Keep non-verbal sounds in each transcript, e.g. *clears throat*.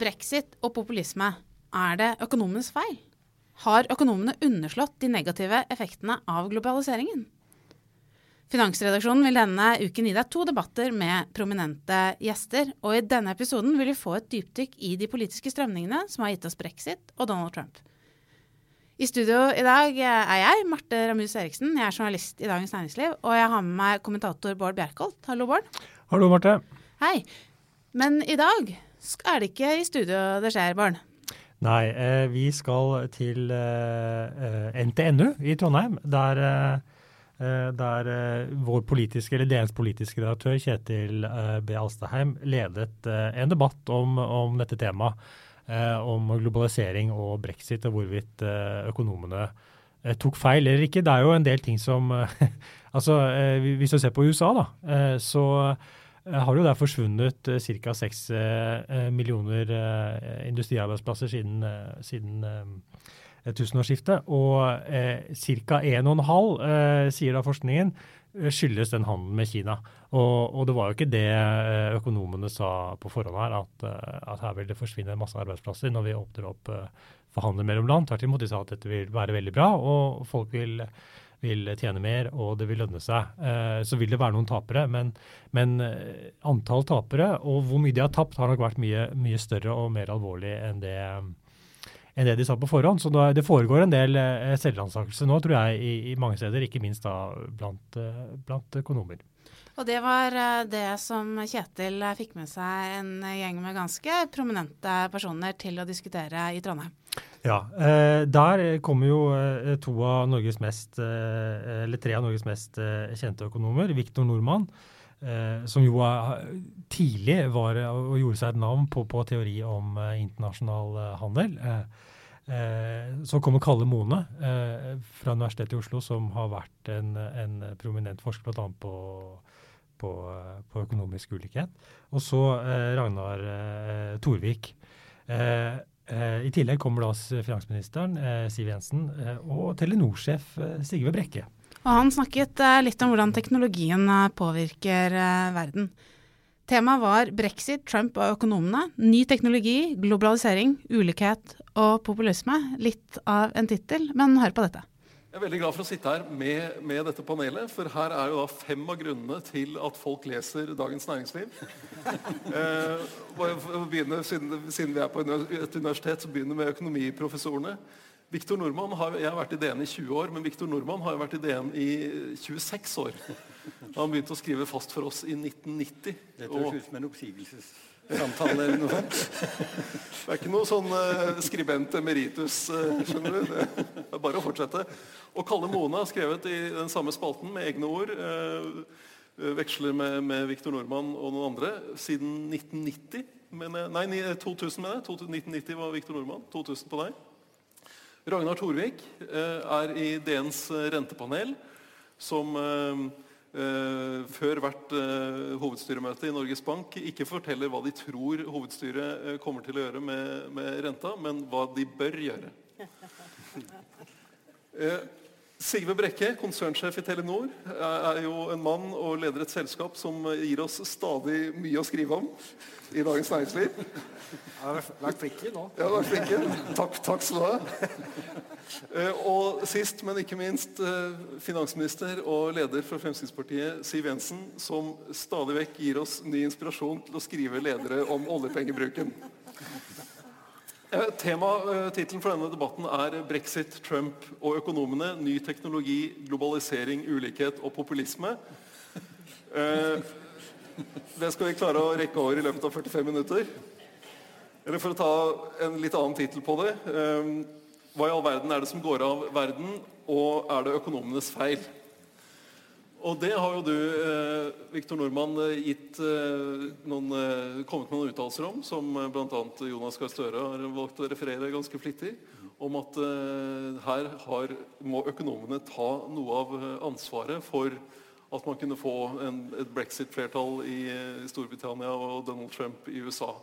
brexit og populisme. Er det økonomenes feil? Har økonomene underslått de negative effektene av globaliseringen? Finansredaksjonen vil denne uken gi deg to debatter med prominente gjester, og i denne episoden vil vi få et dypdykk i de politiske strømningene som har gitt oss brexit og Donald Trump. I studio i dag er jeg, Marte Ramus Eriksen. Jeg er journalist i Dagens Næringsliv. Og jeg har med meg kommentator Bård Bjerkholt. Hallo, Bård. Hallo, Marte. Hei. Men i dag er det ikke i studio det skjer, Barn? Nei, eh, vi skal til eh, NTNU i Trondheim, der, eh, der eh, vår politiske, eller deres politiske redaktør Kjetil eh, B. Alstaheim ledet eh, en debatt om, om dette temaet. eh, om globalisering og brexit, og hvorvidt eh, økonomene eh, tok feil eller ikke. Det er jo en del ting som *laughs* Altså, eh, hvis du ser på USA, da, eh, så eh, har det jo der forsvunnet eh, ca. 6 eh, millioner eh, industriarbeidsplasser siden, eh, siden eh, tusenårsskiftet. Og eh, ca. 1,5, eh, sier da forskningen, eh, skyldes den handelen med Kina. Og, og det var jo ikke det eh, økonomene sa på forhånd her, at, eh, at her vil det forsvinne masse arbeidsplasser når vi åpner opp eh, for handel mellom land. Tvert imot, de sa at dette vil være veldig bra, og folk vil vil tjene mer og det vil lønne seg. Eh, så vil det være noen tapere, men, men eh, antall tapere og hvor mye de har tapt, har nok vært mye, mye større og mer alvorlig enn det, enn det de sa på forhånd. Så det foregår en del eh, selvransakelse nå, tror jeg, i, i mange steder, ikke minst da blant, blant økonomer. Og det var det som Kjetil fikk med seg en gjeng med ganske prominente personer til å diskutere i Trondheim. Ja, eh, der kommer jo eh, to av Norges mest, eh, eller tre av Norges mest kjente økonomer. Viktor Nordmann, som jo tidlig var og gjorde seg et navn på, på teori om internasjonal handel. Så kommer Kalle Mone fra Universitetet i Oslo, som har vært en, en prominent forsker bl.a. på på, på økonomisk ulikhet. Og så eh, Ragnar eh, Torvik. Eh, I tillegg kommer da finansministeren eh, Siv Jensen eh, og Telenor-sjef eh, Sigve Brekke. Og han snakket eh, litt om hvordan teknologien eh, påvirker eh, verden. Temaet var brexit, Trump og økonomene. Ny teknologi, globalisering, ulikhet og populisme. Litt av en tittel, men hør på dette. Jeg er veldig glad for å sitte her med, med dette panelet, for her er jo da fem av grunnene til at folk leser Dagens Næringsliv. *laughs* Eh, og begynne, siden, siden vi er på et universitet, så begynner vi med økonomiprofessorene. Victor Nordmann har, Jeg har vært i DN i 20 år, men Victor Nordmann har jo vært i DN i 26 år. Han begynte å skrive fast for oss i 1990. Dette høres ut som en oppsigelsessamtale eller noe. Det er ikke noe sånn eh, skribent emeritus, eh, skjønner du. Det er bare å fortsette. Og Kalle Mona har skrevet i den samme spalten med egne ord. Eh, veksler med, med Viktor Nordmann og noen andre siden 1990. Men, nei, 2000 mener jeg. 1990 var Viktor Nordmann. 2000 på deg. Ragnar Torvik eh, er i DNs eh, rentepanel, som eh, eh, før hvert eh, hovedstyremøte i Norges Bank ikke forteller hva de tror hovedstyret eh, kommer til å gjøre med, med renta, men hva de bør gjøre. *laughs* Sigve Brekke, konsernsjef i Telenor, er jo en mann og leder et selskap som gir oss stadig mye å skrive om i Dagens Næringsliv. Jeg har vært flink nå. Ja, vær flinke. Takk, takk skal du ha. Eh, Og sist, men ikke minst, eh, finansminister og leder for Fremskrittspartiet, Siv Jensen, som stadig vekk gir oss ny inspirasjon til å skrive ledere om oljepengebruken. Eh, eh, Tittelen for denne debatten er 'Brexit, Trump og økonomene. Ny teknologi, globalisering, ulikhet og populisme'. Eh, Det skal vi klare å rekke over i løpet av 45 minutter. Eller for å ta en litt annen tittel på det Hva i all verden er det som går av verden, og er det økonomenes feil? Og det har jo du, eh, Viktor Nordmann, eh, gitt, eh, noen, eh, kommet med noen uttalelser om, som bl.a. Jonas Gahr Støre har valgt å referere ganske flittig, om at her har, må økonomene ta noe av ansvaret for at man kunne få en, et brexit-flertall i Storbritannia og Donald Trump i USA.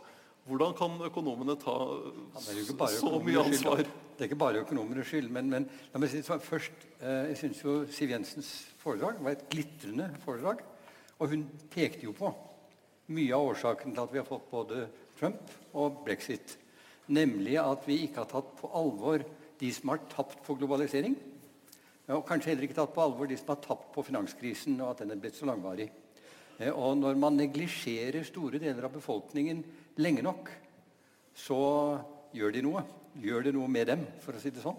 Hvordan kan økonomene ta Ja, så mye ansvar? skyld? Det er ikke bare økonomenes skyld. Men, men la meg si det sånn først. Eh, jeg syns jo Siv Jensens foredrag var et glitrende foredrag. Og hun pekte jo på mye av årsaken til at vi har fått både Trump og brexit. Nemlig at vi ikke har tatt på alvor de som har tapt på globalisering. Og kanskje heller ikke tatt på alvor de som har tapt på finanskrisen, og at den er blitt så langvarig. Eh, Og når man neglisjerer store deler av befolkningen lenge nok, så gjør de noe. Gjør det noe med dem, for å si det sånn.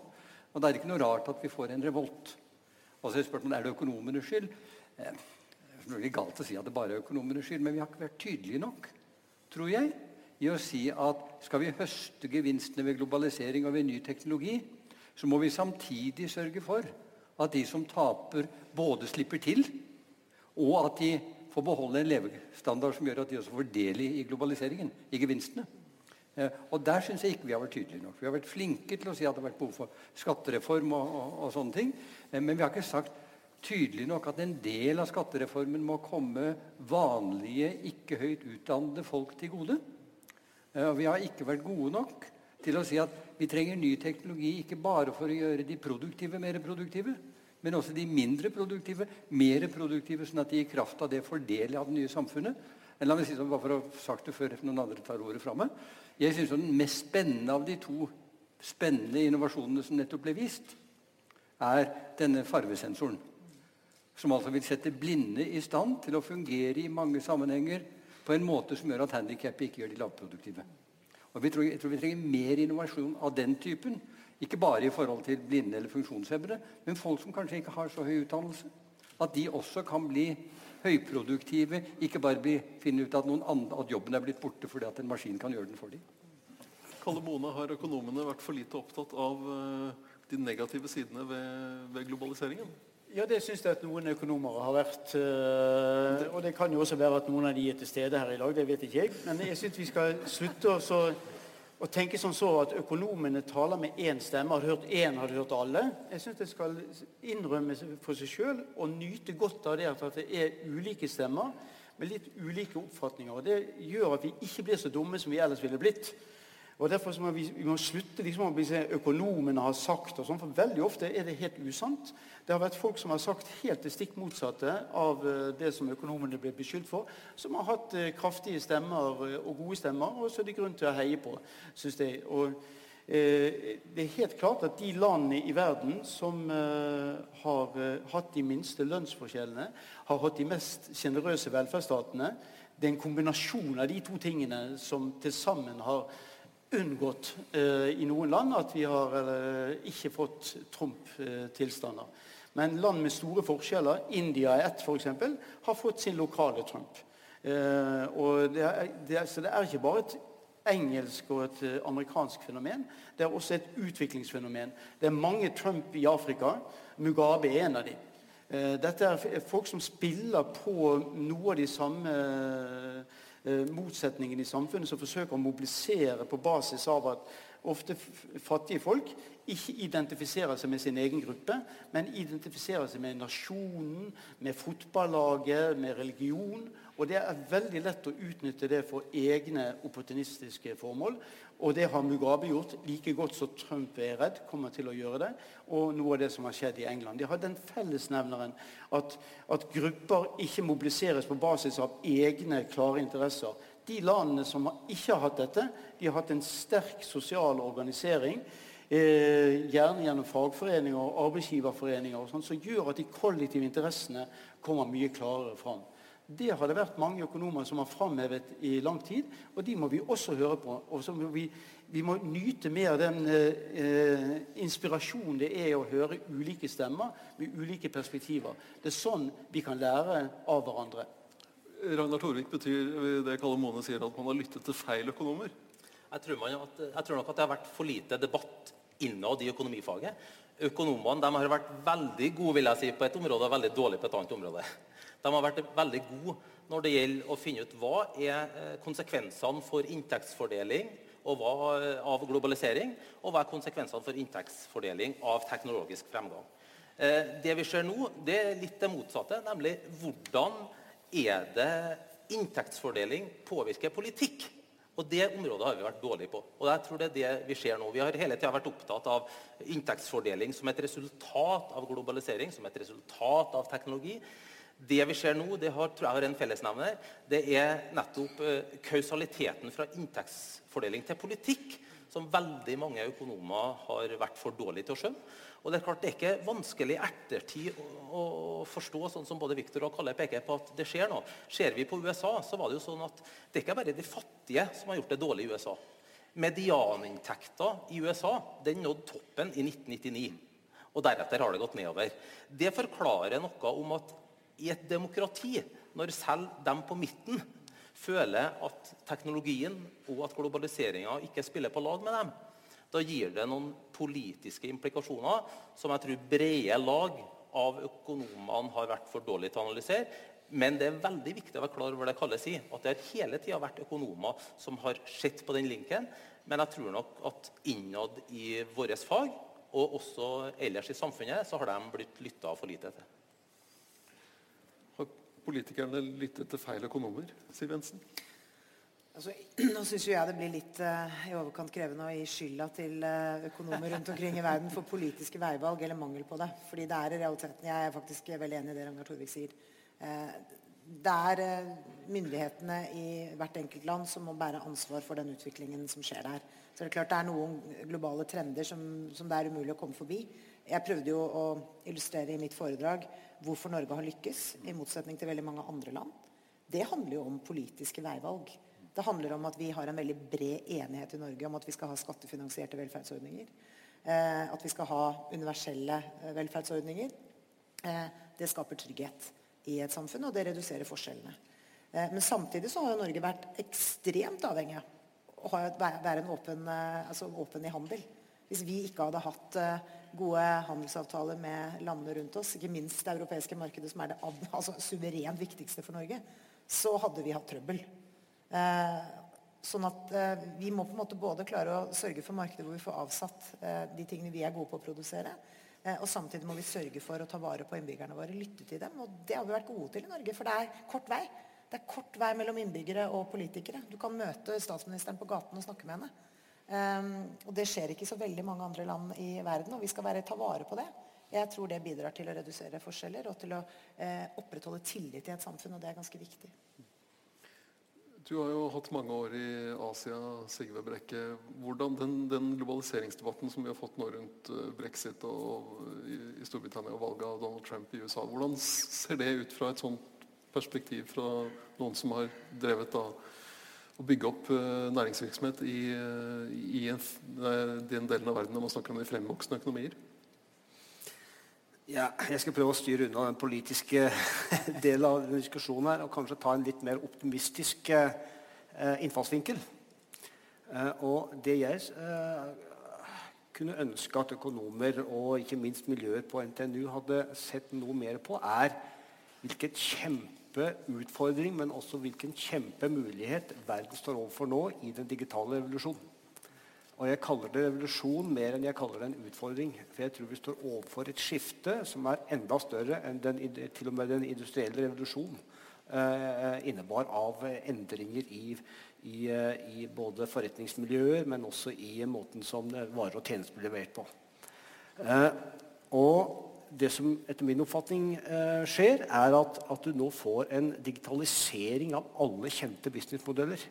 Og da er det ikke noe rart at vi får en revolt. Og så er spørsmålet er det økonomenes skyld. Eh, Det er galt å si at det bare er økonomenes skyld, men vi har ikke vært tydelige nok, tror jeg, i å si at skal vi høste gevinstene ved globalisering og ved ny teknologi, så må vi samtidig sørge for at de som taper, både slipper til, og at de får beholde en levestandard som gjør at de også får del i, globaliseringen, i gevinstene. Eh, og Der syns jeg ikke vi har vært tydelige nok. Vi har vært flinke til å si at det har vært behov for skattereform og, og, og sånne ting. Eh, men vi har ikke sagt tydelig nok at en del av skattereformen må komme vanlige, ikke høyt utdannede folk til gode. Eh, vi har ikke vært gode nok til å si at vi trenger ny teknologi ikke bare for å gjøre de produktive mer produktive, men også de mindre produktive mer produktive, sånn at de i kraft av det får del av det nye samfunnet. Men La meg si det bare for å ha sagt det før noen andre tar ordet fra meg. Jeg synes Den mest spennende av de to spennende innovasjonene som nettopp ble vist, er denne farvesensoren. Som altså vil sette blinde i stand til å fungere i mange sammenhenger på en måte som gjør at handikappet ikke gjør de lavproduktive. Og tror, jeg tror vi trenger mer innovasjon av den typen. Ikke bare i forhold til blinde eller funksjonshemmede, men folk som kanskje ikke har så høy utdannelse. At de også kan bli høyproduktive, ikke bare bli, finne ut at, noen andre, at jobben er blitt borte fordi at en maskin kan gjøre den for dem. Kalle Mone, har økonomene vært for lite opptatt av eh, de negative sidene ved, ved globaliseringen? Ja, det syns jeg at noen økonomer har vært. øh, Og det kan jo også være at noen av de er til stede her i dag, det vet ikke jeg. Men jeg syns vi skal slutte å så- å tenke som så at økonomene taler med én stemme. Har hørt én, har hørt alle? Jeg syns det skal innrømme for seg sjøl og nyte godt av det at det er ulike stemmer med litt ulike oppfatninger. Og Det gjør at vi ikke blir så dumme som vi ellers ville blitt. Og Derfor må vi, vi må slutte liksom å sånn økonomene har sagt, og sånn, for veldig ofte er det helt usant. Det har vært folk som har sagt helt det stikk motsatte av eh, det som økonomene ble beskyldt for, som har hatt eh, kraftige stemmer eh, og gode stemmer, og så er det grunn til å heie på, syns jeg. Og eh, det er helt klart at de landene i verden som eh, har hatt de minste lønnsforskjellene, har hatt de mest sjenerøse velferdsstatene, det er en kombinasjon av de to tingene som til sammen har unngått eh, i noen land at vi har eh, ikke fått Trump-tilstander. Men land med store forskjeller, India er ett f.eks., har fått sin lokale Trump. Eh, det er, det er, så det er ikke bare et engelsk og et amerikansk fenomen. Det er også et utviklingsfenomen. Det er mange Trump i Afrika. Mugabe er en av dem. Dette er folk som spiller på noe av de samme motsetningene i samfunnet, som forsøker å mobilisere på basis av at ofte fattige folk ikke identifiserer seg med sin egen gruppe, men identifiserer seg med nasjonen, med fotballaget, med religion. Og det er veldig lett å utnytte det for egne opportunistiske formål. Og det har Mugabe gjort like godt som Trump er redd kommer til å gjøre det. Og noe av det som har skjedd i England. De har den fellesnevneren at, at grupper ikke mobiliseres på basis av egne klare interesser. De landene som ikke har hatt dette, de har hatt en sterk sosial organisering. Eh, gjerne gjennom fagforeninger og arbeidsgiverforeninger og sånt, som gjør at de kollektive interessene kommer mye klarere fram. Det har det vært mange økonomer som har framhevet i lang tid, og de må vi også høre på. Og så må vi, vi må nyte mer den eh, inspirasjonen det er å høre ulike stemmer med ulike perspektiver. Det er sånn vi kan lære av hverandre. Ragnar Torvik, betyr det Kalle Mone sier at man har lyttet til feil økonomer? Jeg tror, man at, jeg tror nok at det har vært for lite debatt innad i økonomifaget. Økonomene har vært veldig gode vil jeg si, på et område og veldig dårlige på et annet område. De har vært veldig gode når det gjelder å finne ut hva er eh, konsekvensene for inntektsfordeling hva, eh, av globalisering, og hva er konsekvensene for inntektsfordeling av teknologisk fremgang. Eh, det vi ser nå, det er litt det motsatte, nemlig hvordan er det inntektsfordeling påvirker politikk? Og Det området har vi vært dårlige på. Og jeg tror det er det Vi ser nå. Vi har hele tida vært opptatt av inntektsfordeling som et resultat av globalisering, som et resultat av teknologi. Det vi ser nå, det har, tror jeg har en fellesnevner. Det er nettopp eh, kausaliteten fra inntektsfordeling til politikk som veldig mange økonomer har vært for dårlige til å skjønne. Og Det er klart det er ikke vanskelig i ettertid å, forstå, sånn som både Victor og Kalle peker på, at det skjer noe. Ser vi på USA, så var det jo sånn at det er ikke bare de fattige som har gjort det dårlig i USA. Medianinntekta i USA den nådde toppen i 1999. Og deretter har det gått nedover. Det forklarer noe om at i et demokrati, når selv dem på midten føler at teknologien og at globaliseringa ikke spiller på lag med dem, da gir det noen politiske implikasjoner som jeg tror brede lag av økonomene har vært for dårlige til å analysere. Men det er veldig viktig å være klar over det Kalle sier, at det har hele tida vært økonomer som har sett på den linken. Men jeg tror nok at innad i vårt fag, og også ellers i samfunnet, så har de blitt lytta for lite til politikerne lyttet til feil økonomer? Siv Jensen? Altså, *clears throat* nå syns jeg det blir litt uh, i overkant krevende å gi skylda til uh, økonomer rundt omkring i verden for politiske veivalg eller mangel på det. Fordi det er i realiteten Jeg er faktisk veldig enig i det Ragnar Torvik sier. Uh, det er myndighetene i hvert enkelt land som må bære ansvar for den utviklingen som skjer der. Så det er klart det er noen globale trender som, som det er umulig å komme forbi. Jeg prøvde jo å illustrere i mitt foredrag hvorfor Norge har lykkes, i motsetning til veldig mange andre land. Det handler jo om politiske veivalg. Det handler om at vi har en veldig bred enighet i Norge om at vi skal ha skattefinansierte velferdsordninger. Eh, at vi skal ha universelle eh, velferdsordninger. Eh, det skaper trygghet i et samfunn, og det reduserer forskjellene. Men samtidig så har jo Norge vært ekstremt avhengig av å være en åpen, altså åpen i handel. Hvis vi ikke hadde hatt gode handelsavtaler med landene rundt oss, ikke minst det europeiske markedet, som er det altså, suverent viktigste for Norge, så hadde vi hatt trøbbel. Eh, sånn at eh, vi må på en måte både klare å sørge for markedet hvor vi får avsatt de tingene vi er gode på å produsere, og samtidig må vi sørge for å ta vare på innbyggerne våre, lytte til dem. Og det har vi vært gode til i Norge, for det er kort vei. Det er kort vei mellom innbyggere og politikere. Du kan møte statsministeren på gaten og snakke med henne. Um, og Det skjer ikke i så veldig mange andre land i verden, og vi skal være, ta vare på det. Jeg tror det bidrar til å redusere forskjeller og til å eh, opprettholde tillit i et samfunn, og det er ganske viktig. Du har jo hatt mange år i Asia, Sigve Brekke. Hvordan den, den globaliseringsdebatten som vi har fått nå rundt brexit brexit og, i, i, Storbritannia og valget av Donald Trump i USA, hvordan ser det ut fra et sånt perspektiv fra noen som har drevet da å bygge opp uh, næringsvirksomhet i, uh, i en, den delen av verden når man snakker om de fremvoksende økonomier? Ja, jeg skal prøve å styre unna den politiske *laughs* delen av denne diskusjonen her, og kanskje ta en litt mer optimistisk uh, innfallsvinkel. og det jeg kunne ønske at økonomer og ikke minst miljøer på NTNU hadde sett noe mer på, er hvilket kjempe kjempeutfordring, men også hvilken kjempemulighet verden står overfor nå i den digitale revolusjonen. Og jeg kaller det revolusjon mer enn jeg kaller det en utfordring. For jeg tror vi står overfor et skifte som er enda større enn den, til og med den industrielle revolusjonen eh, innebar av endringer i, i, eh, i, både forretningsmiljøer, men også i måten som varer og tjenester blir levert på. Eh, og det som etter min oppfatning eh, skjer, er at, at, du nå får en digitalisering av alle kjente businessmodeller.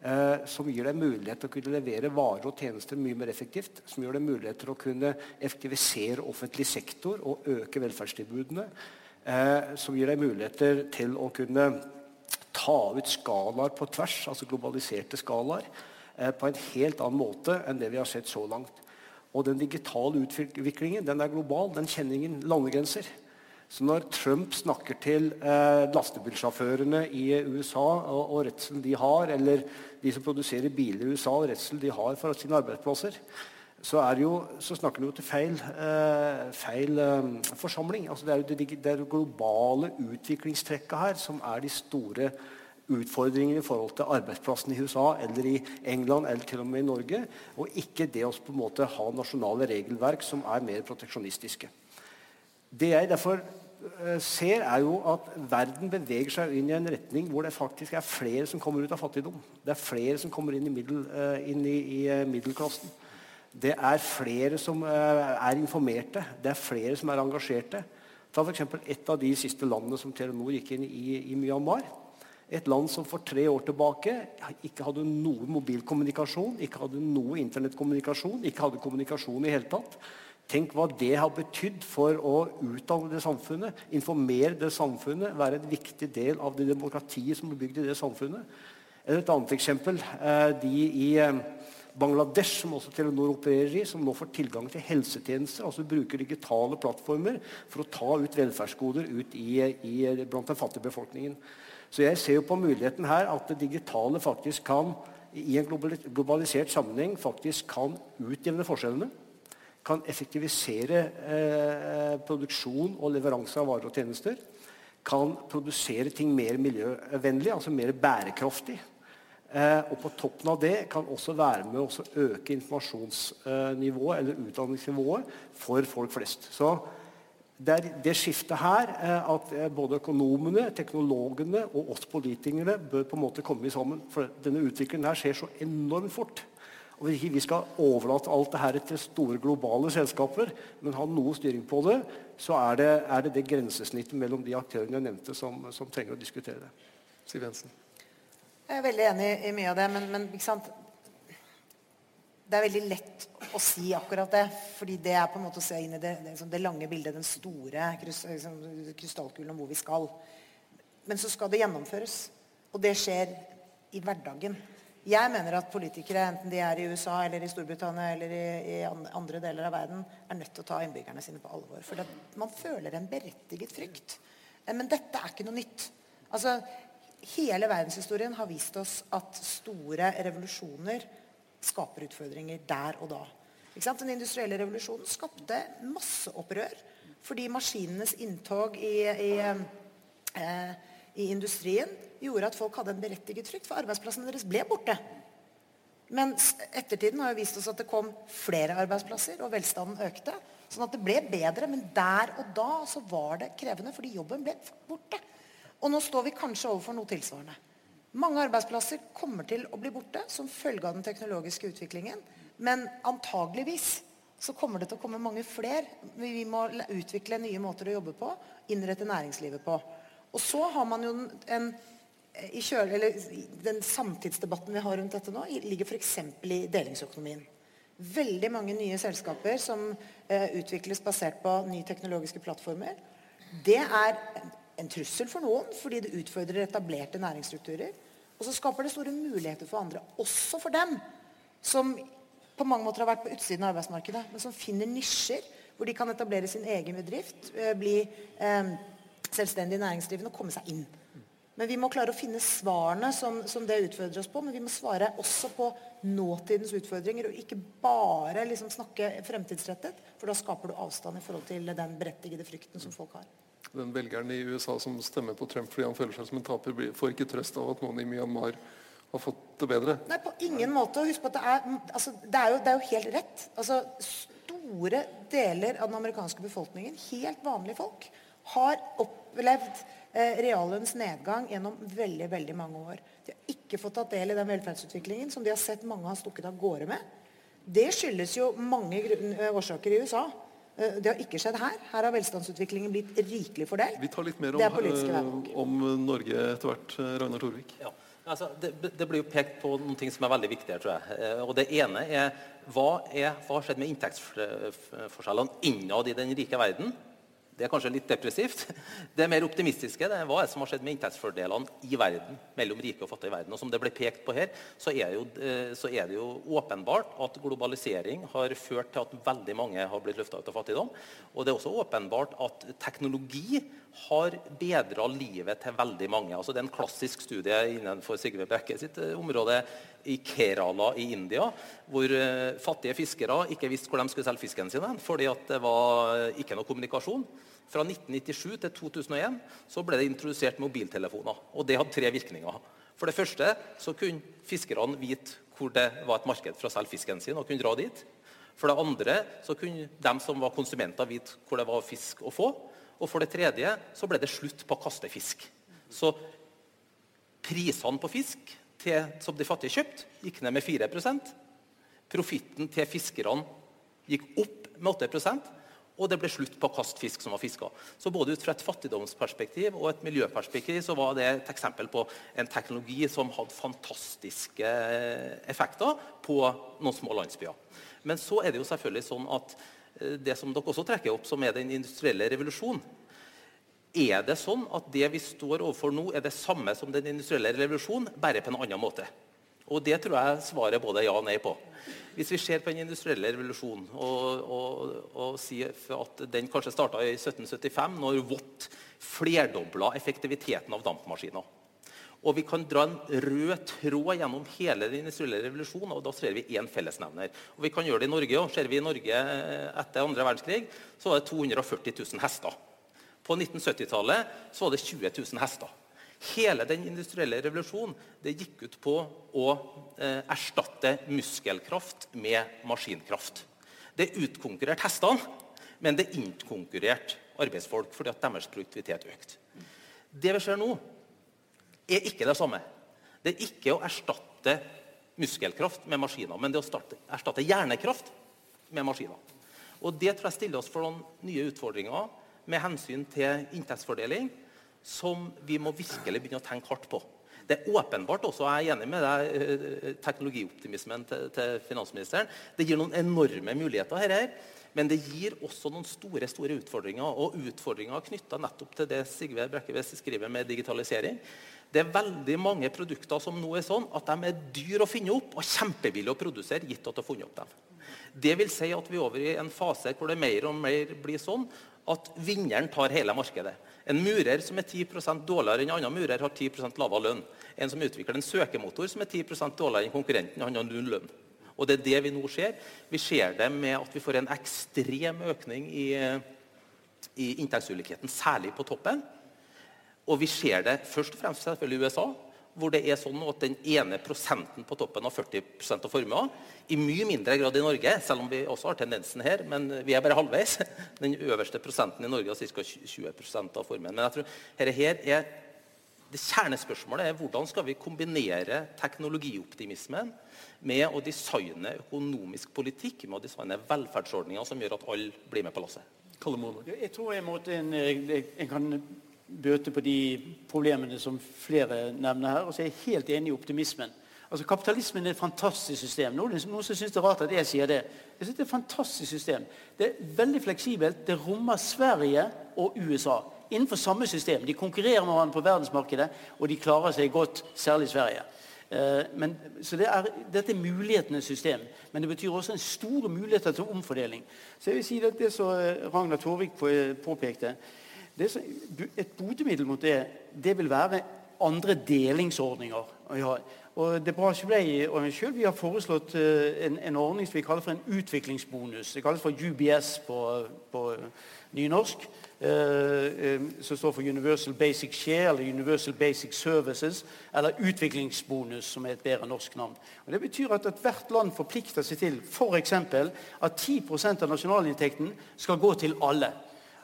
Eh, som gir deg mulighet til å kunne levere varer og tjenester mye mer effektivt. Som gjør deg mulighet til å kunne effektivisere offentlig sektor og øke velferdstilbudene. Eh, som gir deg muligheter til å kunne ta ut skalaer på tvers, altså globaliserte skalaer, eh, på en helt annen måte enn det vi har sett så langt. Og den digitale utviklingen den er global. Den kjenner ingen landegrenser. Så når Trump snakker til eh, lastebilsjåførene i USA og, og redselen de har, eller de som produserer biler i USA og redselen de har for sine arbeidsplasser, så, jo, så snakker han jo til feil, eh, feil eh, forsamling. Altså det er jo det, det, er globale utviklingstrekket her som er de store utfordringene i forhold til arbeidsplassene i USA eller i England eller til og med i Norge, og ikke det å på en måte ha nasjonale regelverk som er mer proteksjonistiske. Det jeg derfor eh, ser, er jo at verden beveger seg inn i en retning hvor det faktisk er flere som kommer ut av fattigdom. Det er flere som kommer inn i, middel, eh, inn i, i eh, middelklassen. Det er flere som er informerte. Det er flere som er engasjerte. Ta f.eks. et av de siste landene som Telenor gikk inn i, i Myanmar. Et land som for tre år tilbake ikke hadde noe mobilkommunikasjon, ikke hadde noe internettkommunikasjon, ikke hadde kommunikasjon i hele tatt. Tenk hva det har betydd for å utdanne det samfunnet, informere det samfunnet, være en viktig del av det demokratiet som er bygd i det samfunnet. Eller et annet eksempel. Eh, de i eh, Bangladesh, som også Telenor opererer i, som nå får tilgang til helsetjenester, altså bruker digitale plattformer for å ta ut velferdsgoder ut i, i, blant den fattige befolkningen. Så jeg ser jo på muligheten her at det digitale faktisk kan i en globalisert sammenheng faktisk kan utjevne forskjellene. Kan effektivisere eh, produksjon og leveranse av varer og tjenester. Kan produsere ting mer miljøvennlig, altså mer bærekraftig. Eh, og på toppen av det kan også være med å øke informasjonsnivået eller utdanningsnivået for folk flest. Så det er det skiftet her eh, at eh, både økonomene, teknologene og oss politikere bør på en måte komme sammen. For denne utviklingen her skjer så enormt fort. Og Hvis ikke vi skal overlate alt det her til store globale selskaper, men ha noe styring på det, så er det er det, det, grensesnittet mellom de aktørene jeg nevnte, som, som trenger å diskutere det. Siv Jensen. Jeg er veldig enig i mye av det, men, men det er veldig lett å si akkurat det. fordi det er på en måte å se inn i det, det, liksom det lange bildet, den store liksom, krystallkulen om hvor vi skal. Men så skal det gjennomføres. Og det skjer i hverdagen. Jeg mener at politikere, enten de er i USA eller i Storbritannia eller i, i andre deler av verden, er nødt til å ta innbyggerne sine på alvor. For man føler en berettiget frykt. Eh, men dette er ikke noe nytt. Altså, Hele verdenshistorien har vist oss at store revolusjoner skaper utfordringer der og da. Den industrielle revolusjonen skapte masse opprør fordi maskinenes inntog i, i, eh, i, industrien gjorde at folk hadde en berettiget frykt, for arbeidsplassene deres ble borte. Men ettertiden har jo vist oss at det kom flere arbeidsplasser, og velstanden økte. Sånn at det ble bedre, men der og da så var det krevende, fordi jobben ble borte. Og nå står vi kanskje overfor noe tilsvarende. Mange arbeidsplasser kommer til å bli borte som følge av den teknologiske utviklingen. Men antageligvis så kommer det til å komme mange flere. Vi må utvikle nye måter å jobbe på, innrette næringslivet på. Og så har man jo en i kjøle, eller Den samtidsdebatten vi har rundt dette nå, ligger f.eks. i delingsøkonomien. Veldig mange nye selskaper som eh, utvikles basert på nye teknologiske plattformer. Det er en trussel for noen fordi det utfordrer etablerte næringsstrukturer. Og så skaper det store muligheter for andre, også for dem som på mange måter har vært på utsiden av arbeidsmarkedet, men som finner nisjer hvor de kan etablere sin egen bedrift, eh, bli eh, selvstendig næringsdrivende og komme seg inn. Men vi må klare å finne svarene som, som, det utfordrer oss på. Men vi må svare også på nåtidens utfordringer, og ikke bare liksom snakke fremtidsrettet. For da skaper du avstand i forhold til den berettigede frykten som folk har den velgeren i USA som stemmer på Trump fordi han føler seg som en taper, får ikke trøst av at noen i Myanmar har fått det bedre? Nei, på ingen måte. Husk på at det er, altså, det er, jo, det er jo, helt rett. Altså, store deler av den amerikanske befolkningen, helt vanlige folk, har opplevd eh, reallønnsnedgang gjennom veldig veldig mange år. De har ikke fått tatt del i den velferdsutviklingen som de har sett mange har stukket av gårde med. Det skyldes jo mange årsaker i USA. Eh, det har ikke skjedd her. Her har velstandsutviklingen blitt rikelig fordelt. Vi tar litt mer om, eh, om Norge etter hvert. Eh, Ragnar Torvik. Ja. Altså, det, det, blir jo pekt på noen ting som er veldig viktige. tror jeg. Og Det ene er hva, er, hva har skjedd med inntektsforskjellene innad i den rike verden? Det er kanskje litt depressivt. *laughs* Det mer optimistiske det er hva er det som har skjedd med inntektsfordelene i verden, mellom rike og fattige i verden. Og Som det ble pekt på her, så er, jo, eh, så er det jo åpenbart at globalisering har ført til at veldig mange har blitt løfta ut av fattigdom. Og det er også åpenbart at teknologi har bedra livet til veldig mange. Altså, det er en klassisk studie innenfor Sigve Brekke sitt eh, område i Kerala i India, hvor uh, fattige fiskere ikke visste hvor de skulle selge fisken sin fordi det var ikke noe kommunikasjon. Fra 1997 til 2001 så ble det introdusert mobiltelefoner. og Det hadde tre virkninger. For det første så kunne fiskerne vite hvor det var et marked for å selge fisken sin, og kunne dra dit. For det andre så kunne de som var konsumenter, vite hvor det var fisk å få. Og for det tredje så ble det slutt på å kaste fisk. Så prisene på fisk til, som de fattige kjøpte, gikk ned med 4% Profitten til fiskerne gikk opp med 8% og det ble slutt på å kaste fisk som var fiska. Så både ut fra et fattigdomsperspektiv og et miljøperspektiv så var det et eksempel på en teknologi som hadde fantastiske effekter på noen små landsbyer. Men så er det jo selvfølgelig sånn at eh, det som dere også trekker opp, som er den industrielle revolusjonen Er det sånn at det vi står overfor nå, er det samme som den industrielle revolusjonen, bare på en annen måte? Og det tror jeg svaret både ja og nei på. Hvis vi ser på den industrielle revolusjonen og, og, og sier at den kanskje starta i 1775, når Watt flerdobla effektiviteten av dampmaskiner og vi kan dra en rød tråd gjennom hele den industrielle revolusjonen. og Da ser vi én fellesnevner. Og Vi kan gjøre det i Norge òg. Ser vi i Norge etter andre verdenskrig, så var det 240 000 hester. På 1970-tallet så var det 20 000 hester. Hele den industrielle revolusjonen det gikk ut på å eh, erstatte muskelkraft med maskinkraft. Det utkonkurrerte hestene, men det innkonkurrerte arbeidsfolk fordi at deres produktivitet økte. Det vi ser nå, er ikke det samme. Det er ikke å erstatte muskelkraft med maskiner, men det å starte, erstatte hjernekraft med maskiner. Og Det tror jeg stiller oss for noen nye utfordringer med hensyn til inntektsfordeling som vi må virkelig begynne å tenke hardt på. Det er åpenbart også, jeg er enig med deg, eh, teknologioptimismen til, til finansministeren. Det gir noen enorme muligheter her, men det gir også noen store store utfordringer. Og utfordringer knytta nettopp til det Sigve Brekkeves skriver med digitalisering. Det er veldig mange produkter som nå er sånn at de er dyre å finne opp og kjempebillige å produsere. gitt at du har funnet opp dem. Det vil si at vi er over i en fase hvor det mer og mer blir sånn at vinneren tar hele markedet. En murer som er 10 dårligere enn en annen murer, har 10% lavere lønn. En som utvikler en søkemotor som er 10% dårligere enn konkurrenten, han har null lønn. Og Det er det vi nå ser. Vi ser det med at vi får en ekstrem økning i, i inntektsulikheten, særlig på toppen. Og vi ser det først og fremst selvfølgelig i USA, hvor det er sånn at den ene prosenten på toppen av 40% av formua i mye mindre grad i Norge, selv om vi også har tendensen her, men vi er bare halvveis. *laughs* Den øverste prosenten i Norge har ca. 20% av formuen. Men jeg tror her, her er det Kjernespørsmålet er hvordan skal vi kombinere teknologioptimismen med å designe økonomisk politikk, med å designe velferdsordninger som gjør at alle blir med på lasset. Jeg tror jeg, måtte en, en kan bøte på de problemene som flere nevner her. Og så er jeg helt enig i optimismen. Altså Kapitalismen er et fantastisk system. Noen, noen som syns det er rart at jeg sier det. Jeg synes Det er et fantastisk system. Det er veldig fleksibelt. Det rommer Sverige og USA innenfor samme system. De konkurrerer med hverandre på verdensmarkedet, og de klarer seg godt, særlig Sverige. Eh, men, så det er, Dette er mulighetenes system, men det betyr også en store muligheter til omfordeling. Så jeg vil si at Det som Ragnar Torvik påpekte, det, et botemiddel mot det det vil være andre delingsordninger. Og Det bra Blei og meg selv, vi har foreslått eh, en, en, ordning som vi kaller for en utviklingsbonus. Det kalles for UBS på, på nynorsk. Eh, eh, som står for Universal Basic Share eller Universal Basic Services. Eller utviklingsbonus, som er et bedre norsk navn. Og Det betyr at hvert land forplikter seg til f.eks. at 10% av nasjonalinntekten skal gå til alle.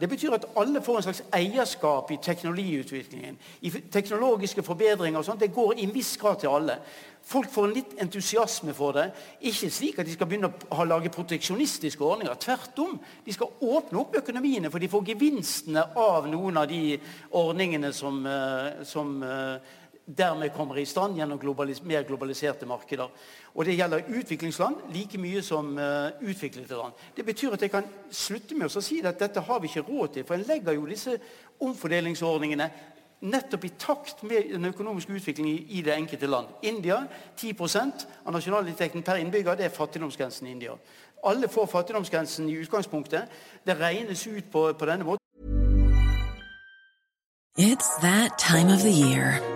Det betyr at alle får en slags eierskap i teknologiutviklingen. I teknologiske forbedringer og sånt, Det går i en viss grad til alle. Folk får en litt entusiasme for det. Ikke slik at de skal begynne å lage proteksjonistiske ordninger. Tvert om. De skal åpne opp økonomiene, for de får gevinstene av noen av de ordningene som, eh, som eh, dermed kommer i stand gjennom globalis mer globaliserte markeder. Og Det gjelder utviklingsland like mye som uh, utviklede land. Det betyr at jeg kan slutte med å si at dette har vi ikke råd til. For en legger jo disse omfordelingsordningene nettopp i takt med den økonomiske utviklingen i, i det enkelte land. India 10% av nasjonalinntekten per innbygger det er fattigdomsgrensen i India. Alle får fattigdomsgrensen i utgangspunktet. Det regnes ut på, på denne måten. It's that time of the year.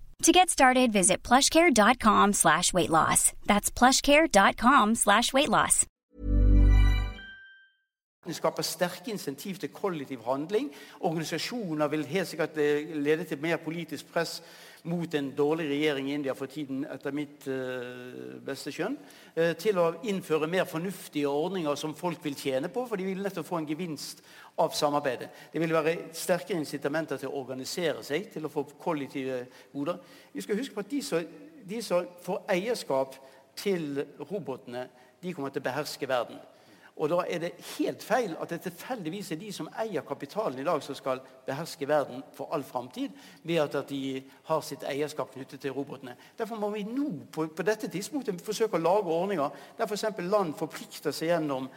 To get started, visit plushcare.com slash weight loss. That's plushcare.com slash weight loss. Det skaper sterke insentiv til kollektiv handling. Organisasjoner vil helt sikkert eh, lede til mer politisk press mot en dårlig regjering i India for tiden, etter mitt eh, beste skjønn. eh, til å innføre mer fornuftige ordninger som folk vil tjene på, for de vil nettopp få en gevinst av samarbeidet. Det vil være sterkere incitamenter til å organisere seg, til å få kollektive goder. Vi skal huske på at de som, de som får eierskap til robotene, de kommer til å beherske verden. Og da er det helt feil at det tilfeldigvis er de som eier kapitalen i dag, som skal beherske verden for all framtid, ved at, de har sitt eierskap knyttet til robotene. Derfor må vi nå på, på dette tidspunktet forsøke å lage ordninger der f.eks. land forplikter seg gjennom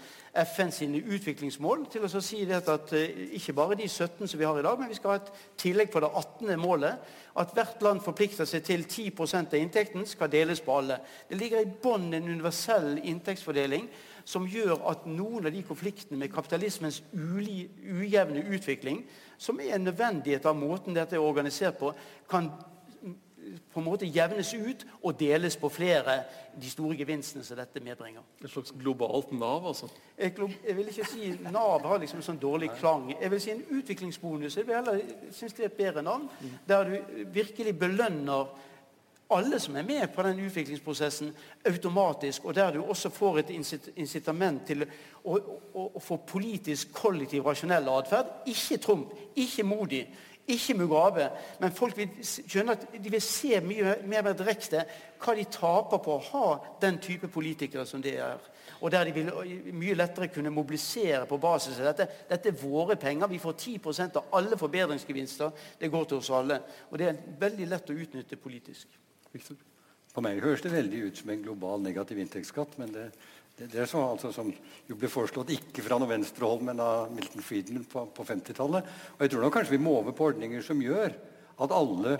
FN sine utviklingsmål til å si at eh, ikke bare de 17 som vi har i dag, men vi skal ha et tillegg på det 18. målet. At hvert land forplikter seg til 10% av inntekten skal deles på alle. Det ligger i bånn en universell inntektsfordeling som gjør at noen av de konfliktene med kapitalismens ujevne utvikling, som er en nødvendighet av måten dette er organisert på, kan på en måte jevnes ut og deles på flere, de store gevinstene som dette medbringer. Et slags globalt Nav, altså? Jeg, jeg vil ikke si Nav har liksom en sånn dårlig klang. Jeg vil si en utviklingsbonus. Jeg vil heller synes det er et bedre navn. Der du virkelig belønner alle som er med på den utviklingsprosessen automatisk, og der du også får et incitament til å, å, å få politisk kollektiv rasjonell atferd. Ikke Trump, ikke Modi, ikke Mugabe. Men folk vil skjønne at de vil se mye mer direkte hva de taper på å ha den type politikere som det er. Og der de vil mye lettere kunne mobilisere på basis av dette. Dette er våre penger. Vi får 10 av alle forbedringsgevinster. Det går til oss alle. Og det er veldig lett å utnytte politisk. Victor? På meg høres det veldig ut som en global negativ inntektsskatt. Men det, det, det er så, altså, som jo ble foreslått ikke fra noe venstrehold, men av Milton Friedman på, på 50-tallet. Og jeg tror nok kanskje vi må over på ordninger som gjør at alle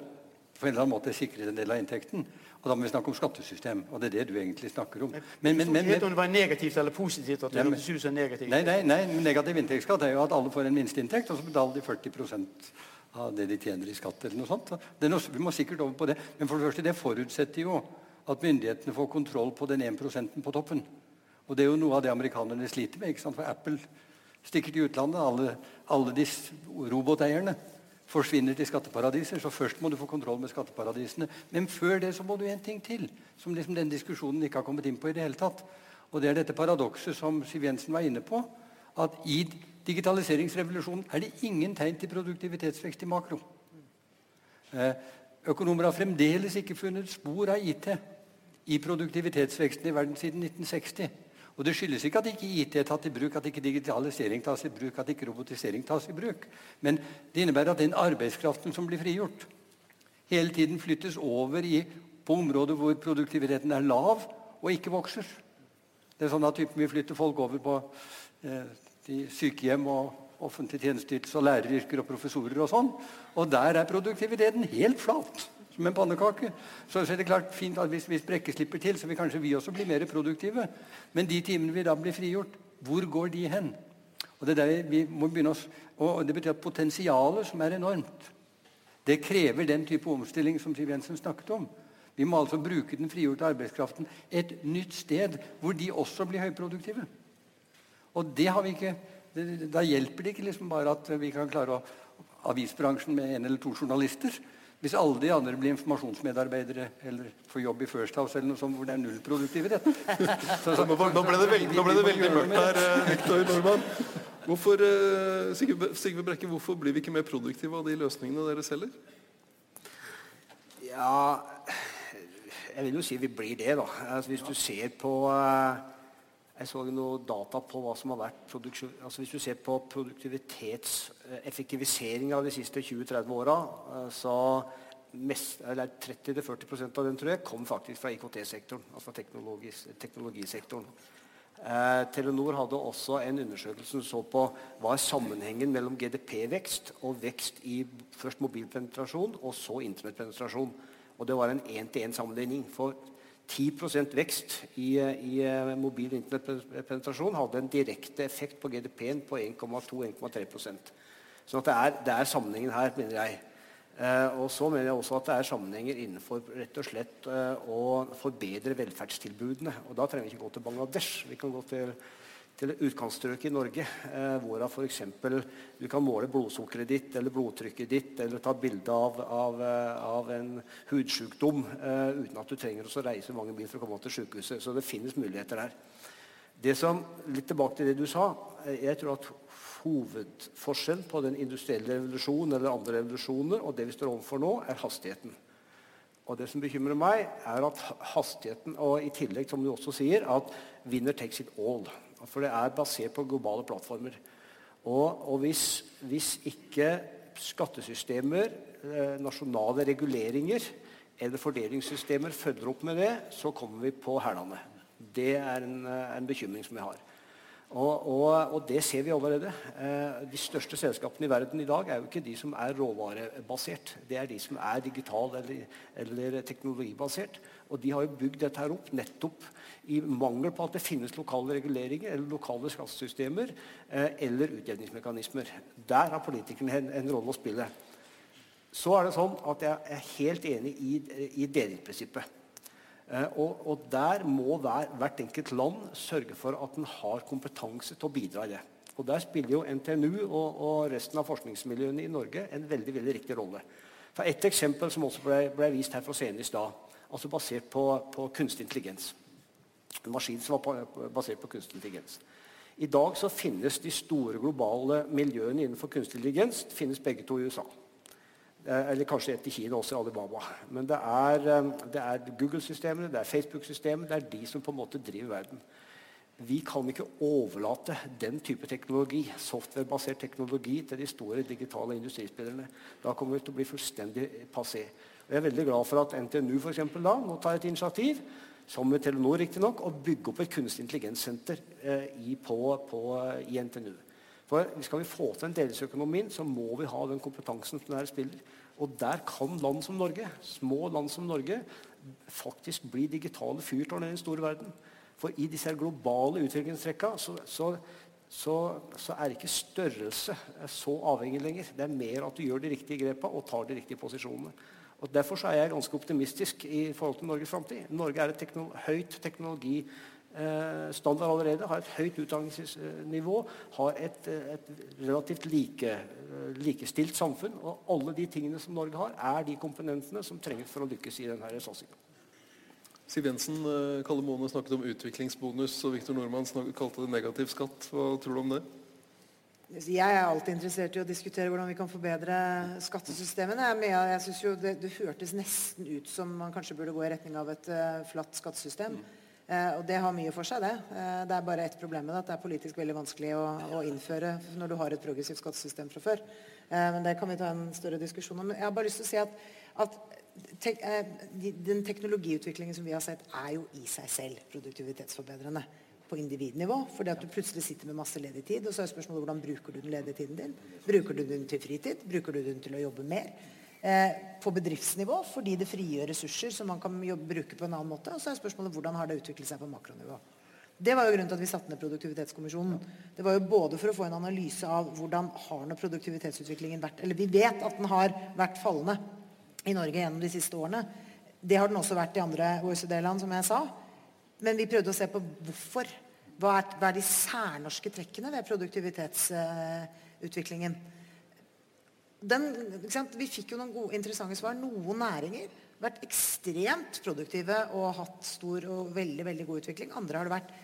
på en eller annen måte sikrer sikret en del av inntekten. Og da må vi snakke om skattesystem. Og det er det du egentlig snakker om. Men, men, men, men om det var negativt eller positivt? at det hørtes ut som negativt. Nei, nei, nei, negativ inntektsskatt er jo at alle får en minsteinntekt, og så betaler de 40 av det de tjener i skatt. eller noe sånt. Noe, vi må sikkert over på det. Men for det første, det forutsetter jo at myndighetene får kontroll på den 1% på toppen. Og det er jo noe av det amerikanerne sliter med. ikke sant? For Apple stikker til utlandet. Alle, alle de roboteierne forsvinner til skatteparadiser. Så først må du få kontroll med skatteparadisene. Men før det så må du en ting til, som liksom den diskusjonen ikke har kommet inn på i det hele tatt. Og det er dette paradokset som Siv Jensen var inne på. At i digitaliseringsrevolusjonen er det ingen tegn til produktivitetsvekst i makro. Eh, økonomer har fremdeles ikke funnet spor av IT i produktivitetsveksten i verden siden 1960. Og Det skyldes ikke at ikke IT er tatt i bruk, at ikke digitalisering tas i bruk, at ikke robotisering tas i bruk. Men det innebærer at den arbeidskraften som blir frigjort, hele tiden flyttes over i, på områder hvor produktiviteten er lav og ikke vokser. Det er sånn at typen vi flytter folk over på eh, i sykehjem og offentlig tjenesteytelser og læreryrker og professorer og sånn. Og der er produktiviteten helt flat. som en pannekake. Så, så er det klart fint at hvis, hvis Brekke slipper til, så vil kanskje vi også bli mer produktive. Men de timene vi da blir frigjort, hvor går de hen? Og Det, oss, og det betyr at potensialet, som er enormt, det krever den type omstilling som Siv Jensen snakket om. Vi må altså bruke den frigjorte arbeidskraften et nytt sted hvor de også blir høyproduktive. Og det har vi ikke, det, Da hjelper det ikke liksom bare at vi kan klare å avisbransjen med en eller to journalister. Hvis alle de andre blir informasjonsmedarbeidere eller får jobb i First House eller noe sånt hvor det er null produktivitet. *laughs* Så, så, nå, ble det veldig, nå ble det veldig mørkt her, Hector Normann. Hvorfor, eh, Sigve Brekke, hvorfor blir vi ikke mer produktive av de løsningene dere selger? Ja Jeg vil jo si vi blir det, da. Altså, hvis du ser på uh, jeg så noe data på hva som har vært produksjon altså Hvis du ser på produktivitetseffektiviseringa av de siste 20-30 åra, så så 30-40% av den tror jeg, kom faktisk fra IKT-sektoren. Altså teknologisektoren. Eh, Telenor hadde også en undersøkelse som så på hva er sammenhengen mellom GDP-vekst og vekst i først mobilpenetrasjon og så internettpenetrasjon. Og det var en én-til-én-sammenligning. For 10 vekst i, i eh, mobil internettpenetrasjon hadde en direkte effekt på GDP-en på 1,2-1,3% Så det er, det er, sammenhengen her, mener jeg. Eh, og så mener jeg også at det er sammenhenger innenfor rett og slett eh, å forbedre velferdstilbudene. Og da trenger vi ikke gå til Bangladesh. Vi kan gå til til utkantstrøk i Norge, eh, hvorav f.eks. du kan måle blodsukkeret ditt eller blodtrykket ditt eller ta bilde av, av, eh, av, en hudsykdom eh, uten at du trenger å reise mange mil for å komme til sykehuset. Så det finnes muligheter der. Det som, litt tilbake til det du sa. Eh, jeg tror at Hovedforskjellen på den industrielle revolusjonen eller andre revolusjoner og det vi står overfor nå, er hastigheten. Og det som bekymrer meg, er at hastigheten, og i tillegg, som du også sier, at winner takes it all. For det er basert på globale plattformer. Og, og hvis, hvis, ikke skattesystemer, eh, nasjonale reguleringer eller fordelingssystemer følger opp med det, så kommer vi på hælene. Det er en, eh, en bekymring som jeg har. Og, og, og, det ser vi allerede. Eh, de største selskapene i verden i dag er jo ikke de som er råvarebasert. Det er de som er digital- eller, eller teknologibasert. Og de har jo bygd dette her opp nettopp i mangel på at det finnes lokale reguleringer eller lokale skattesystemer eh, eller utjevningsmekanismer. Der har politikerne en, en, rolle å spille. Så er det sånn at jeg er helt enig i, i delingsprinsippet. Eh, og, og, der må hver, hvert enkelt land sørge for at en har kompetanse til å bidra i det. Og Der spiller jo NTNU og, og, resten av forskningsmiljøene i Norge en veldig veldig riktig rolle. For Et eksempel som også ble, ble vist her fra scenen i stad, altså basert på, på, kunstig intelligens. En maskin som var basert på kunstig intelligens. I dag så finnes de store globale miljøene innenfor kunstig intelligens finnes begge to i USA. Eh, eller kanskje etter Kina også, Alibaba. Men det er, eh, det er Google-systemene, det er Facebook-systemet, det er de som på en måte driver verden. Vi kan ikke overlate den type teknologi, software-basert teknologi til de store digitale industrispillerne. Da kommer vi til å bli fullstendig passé. Jeg er veldig glad for at NTNU for eksempel, da, nå tar et initiativ, som med Telenor riktignok, å bygge opp et kunstig intelligenssenter eh, i, på, på, i NTNU. For Skal vi få til en delingsøkonomien, så må vi ha den kompetansen som dette spiller. Og der kan land som Norge, små land som Norge faktisk bli digitale fyrtårn i den store verden. For i disse globale utviklingstrekka så, så, så, så, er ikke størrelse så avhengig lenger. Det er mer at du gjør de riktige grepa og tar de riktige posisjonene. Og Derfor er jeg ganske optimistisk i forhold til Norges framtid. Norge er et teknolo høyt teknologi standard allerede, har et høyt utdanningsnivå, har et, eh, et relativt like, eh, likestilt samfunn. Og alle de tingene som Norge har, er de komponentene som trengs for å lykkes i denne satsingen. Siv Jensen, Kalle Måne snakket om utviklingsbonus, og Viktor Nordmann kalte det negativ skatt. Hva tror du om det? Jeg er alltid interessert i å diskutere hvordan vi kan forbedre skattesystemene. Jeg synes jo det, det, hørtes nesten ut som man kanskje burde gå i retning av et uh, flatt skattesystem. Mm. Eh, og det har mye for seg, det. Eh, det er bare ett problem med det. At det er politisk veldig vanskelig å, å, innføre når du har et progressivt skattesystem fra før. Eh, men det kan vi ta en større diskusjon om. Men jeg har bare lyst til å si at, at te, den teknologiutviklingen som vi har sett, er jo i seg selv produktivitetsforbedrende på individnivå. fordi at du plutselig sitter med masse ledig tid, og så er spørsmålet hvordan bruker du den ledige tiden din. Bruker du den til fritid? Bruker du den til å jobbe mer? Eh, på bedriftsnivå fordi det frigjør ressurser som man kan bruke på en annen måte. Og så er spørsmålet hvordan har det utviklet seg på makronivå. Det var jo grunnen til at vi satte ned Produktivitetskommisjonen. Det var jo både for å få en analyse av hvordan har nå produktivitetsutviklingen vært Eller vi vet at den har vært fallende i Norge gjennom de siste årene. Det har den også vært i andre OECD-land, som jeg sa. Men vi prøvde å se på hvorfor. Hva er, hva er de særnorske trekkene ved produktivitetsutviklingen? Den, vi fikk jo noen gode, interessante svar. Noen næringer har vært ekstremt produktive og hatt stor og veldig, veldig god utvikling. Andre har det vært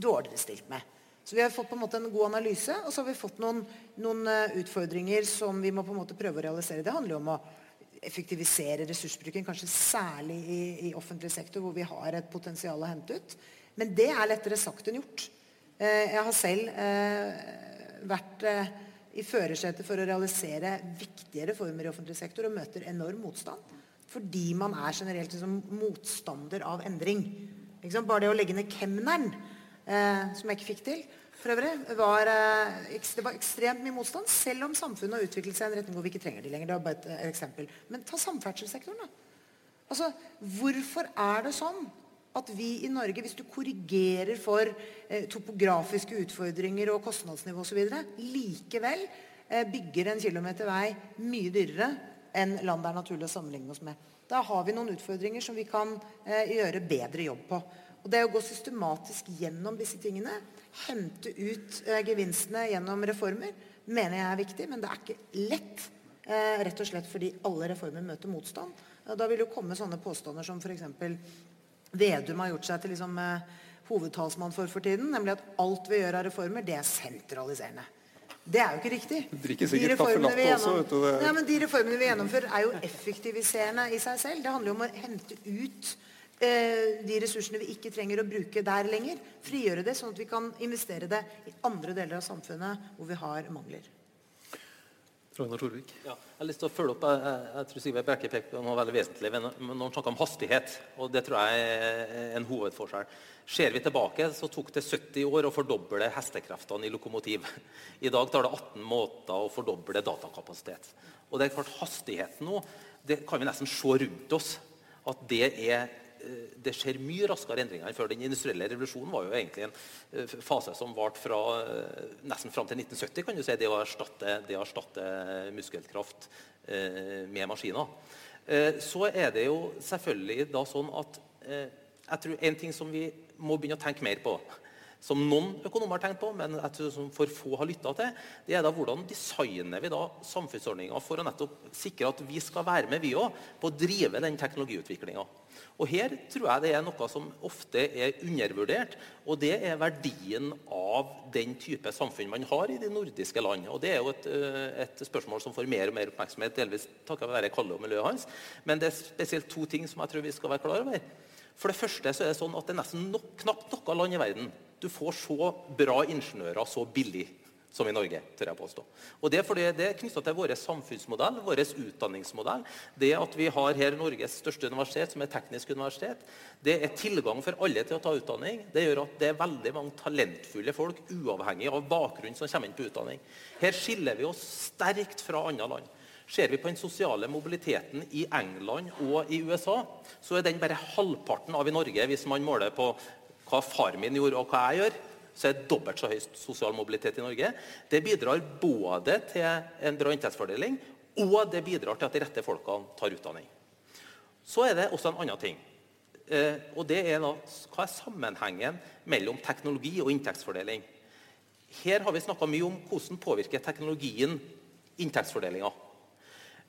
dårligere stilt med. Så vi har fått på en måte en god analyse, og så har vi fått noen, noen uh, utfordringer som vi må på en måte prøve å realisere. Det handler jo om å effektivisere ressursbruken, kanskje særlig i, i, offentlig sektor, hvor vi har et potensial å hente ut. Men det er lettere sagt enn gjort. Uh, jeg har selv uh, vært i førersetet for å realisere viktige reformer i offentlig sektor og møter enorm motstand. Fordi man er generelt liksom, motstander av endring. Bare det å legge ned kemneren, eh, som jeg ikke fikk til for øvrig, var, eh, det var ekstremt mye motstand, selv om samfunnet har utviklet seg i en retning hvor vi ikke trenger de lenger. Det var bare et, et eksempel. Men ta samferdselssektoren, da. Altså, hvorfor er det sånn at vi i Norge, hvis du korrigerer for eh, topografiske utfordringer og kostnadsnivå osv., likevel eh, bygger en kilometer vei mye dyrere enn land det er naturlig å sammenligne oss med. Da har vi noen utfordringer som vi kan eh, gjøre bedre jobb på. Og Det å gå systematisk gjennom disse tingene, hente ut eh, gevinstene gjennom reformer, mener jeg er viktig. Men det er ikke lett, eh, rett og slett fordi alle reformer møter motstand. Da vil jo komme sånne påstander som f.eks. Vedum har gjort seg til liksom, eh, hovedtalsmann for for tiden, nemlig at alt vi gjør av reformer, det er sentraliserende. Det er jo ikke riktig. Sikkert kaffe latte også. Ja, men De reformene vi gjennomfører, er jo effektiviserende i seg selv. Det handler jo om å hente ut eh, de ressursene vi ikke trenger å bruke der lenger. Frigjøre det, sånn at vi kan investere det i andre deler av samfunnet hvor vi har mangler. Ragnar Torvik. Ja, jeg har lyst til å følge opp. Jeg, jeg tror Sigve Brekke pekte på noe veldig vesentlig når han snakka om hastighet. og Det tror jeg er en hovedforskjell. Ser vi tilbake, så tok det 70 år å fordoble hestekreftene i lokomotiv. I dag tar det 18 måter å fordoble datakapasitet. Og det er klart Hastigheten nå det kan vi nesten se rundt oss. At det er det skjer mye raskere endringer enn før. Den industrielle revolusjonen var jo egentlig en eh, fase som varte fra eh, nesten fram til 1970. kan du si, Det å erstatte, det å erstatte muskelkraft med maskiner. Så er det jo selvfølgelig da sånn at jeg tror En ting som vi må begynne å tenke mer på, som noen økonomer har tenkt på, men jeg tror som for få har lytta til, det er da hvordan designer vi da samfunnsordninger for å nettopp sikre at vi skal være med vi også, på å drive den teknologiutviklinga. Og Her tror jeg det er noe som ofte er undervurdert, og det er verdien av den type samfunn man har i de nordiske land. Og Det er jo et, eh, et spørsmål som får mer og mer oppmerksomhet, delvis takket være Kalle og miljøet hans. Men det er spesielt to ting som jeg tror vi skal være klar over. For det første så er det sånn at det er nesten nok, knapt noe land i verden du får så bra ingeniører så billig som i Norge. tør jeg påstå. Og Det er fordi det er knytta til vår samfunnsmodell, vår utdanningsmodell. Det at vi har her Norges største universitet, som er teknisk universitet, det er tilgang for alle til å ta utdanning. Det gjør at det er veldig mange talentfulle folk, uavhengig av bakgrunn, som kommer inn på utdanning. Her skiller vi oss sterkt fra andre land. Ser vi på den sosiale mobiliteten i England og i USA, så er den bare halvparten av i Norge hvis man måler på hva far min gjorde, og hva jeg gjør, så er det dobbelt så høy sosial mobilitet i Norge. Det bidrar både til en bra inntektsfordeling, og det bidrar til at de rette folkene tar utdanning. Så er det også en annen ting. Eh, og det er da, Hva er sammenhengen mellom teknologi og inntektsfordeling? Her har vi snakka mye om hvordan påvirker teknologien inntektsfordelinga.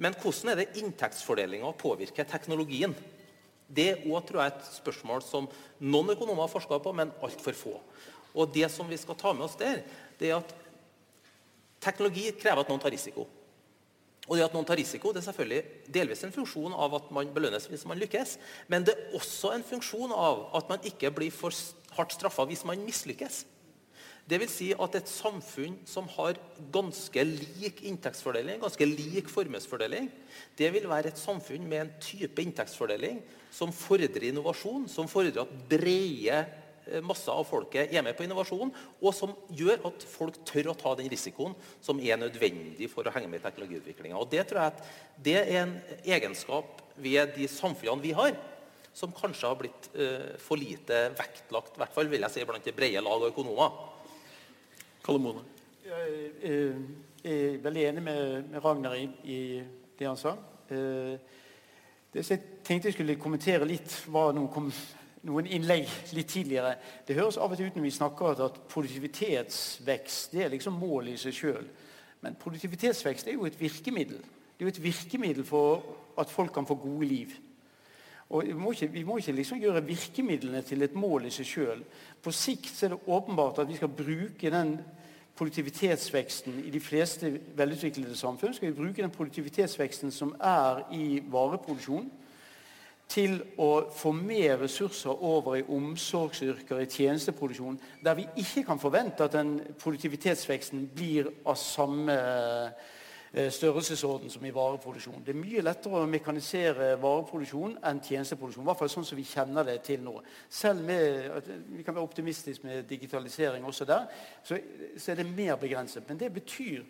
Men hvordan er det inntektsfordelinga påvirker teknologien? Det òg tror jeg et spørsmål som noen økonomer har forska på, men altfor få. Og det som vi skal ta med oss der, det er at teknologi krever at noen tar risiko. Og det at noen tar risiko, det er selvfølgelig delvis en funksjon av at man belønnes hvis man lykkes, men det er også en funksjon av at man ikke blir for hardt straffa hvis man mislykkes. Det vil si at et samfunn som har ganske lik inntektsfordeling, ganske lik formuesfordeling, det vil være et samfunn med en type inntektsfordeling som fordrer innovasjon, som fordrer at brede masser masse av folket er med på innovasjon, og som gjør at folk tør å ta den risikoen som er nødvendig for å henge med i teknologiutviklinga. Det tror jeg at det er en egenskap ved de samfunnene vi har, som kanskje har blitt uh, for lite vektlagt, i hvert fall vil jeg si blant det brede lag og økonomer. Kalle Mone. Jeg er, veldig enig med, Ragnar i, i, det han sa. Uh, det jeg tenkte jeg skulle kommentere litt, var noen, kom, noen, innlegg litt tidligere. Det høres av og til ut når vi snakker at produktivitetsvekst det er liksom målet i seg sjøl. Men produktivitetsvekst er jo et virkemiddel. Det er jo et virkemiddel for at folk kan få gode liv. Og Vi må ikke, vi må ikke liksom gjøre virkemidlene til et mål i seg sjøl. På sikt er det åpenbart at vi skal bruke den produktivitetsveksten i de fleste velutviklede samfunn skal vi bruke den produktivitetsveksten som er i vareproduksjon, til å få mer ressurser over i omsorgsyrker, i tjenesteproduksjon, der vi ikke kan forvente at den produktivitetsveksten blir av samme størrelsesorden som i vareproduksjon. Det er mye lettere å mekanisere vareproduksjon enn tjenesteproduksjon. I hvert fall sånn som vi kjenner det til nå. Selv med, Vi kan være optimistiske med digitalisering også der, så, så er det mer begrenset. Men det betyr